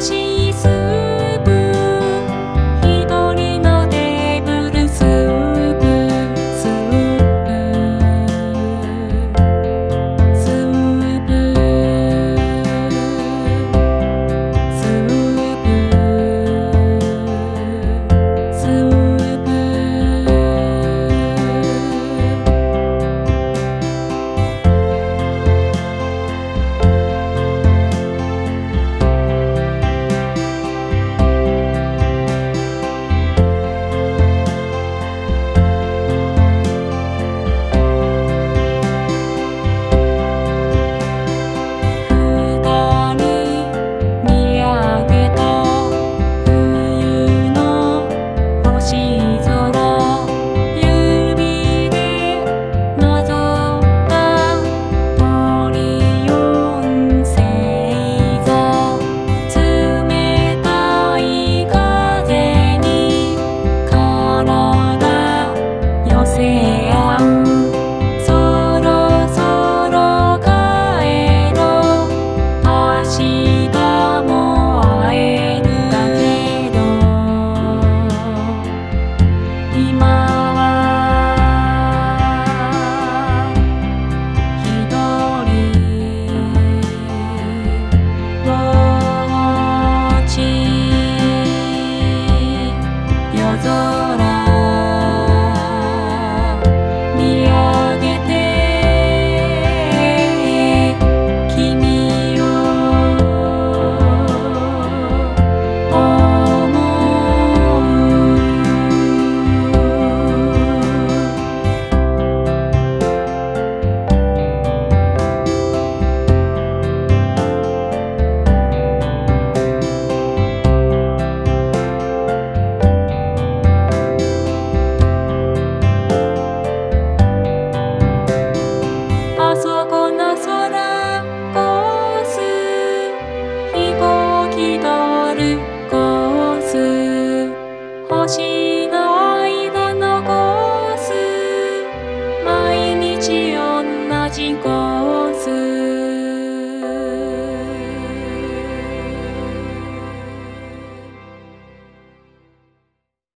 し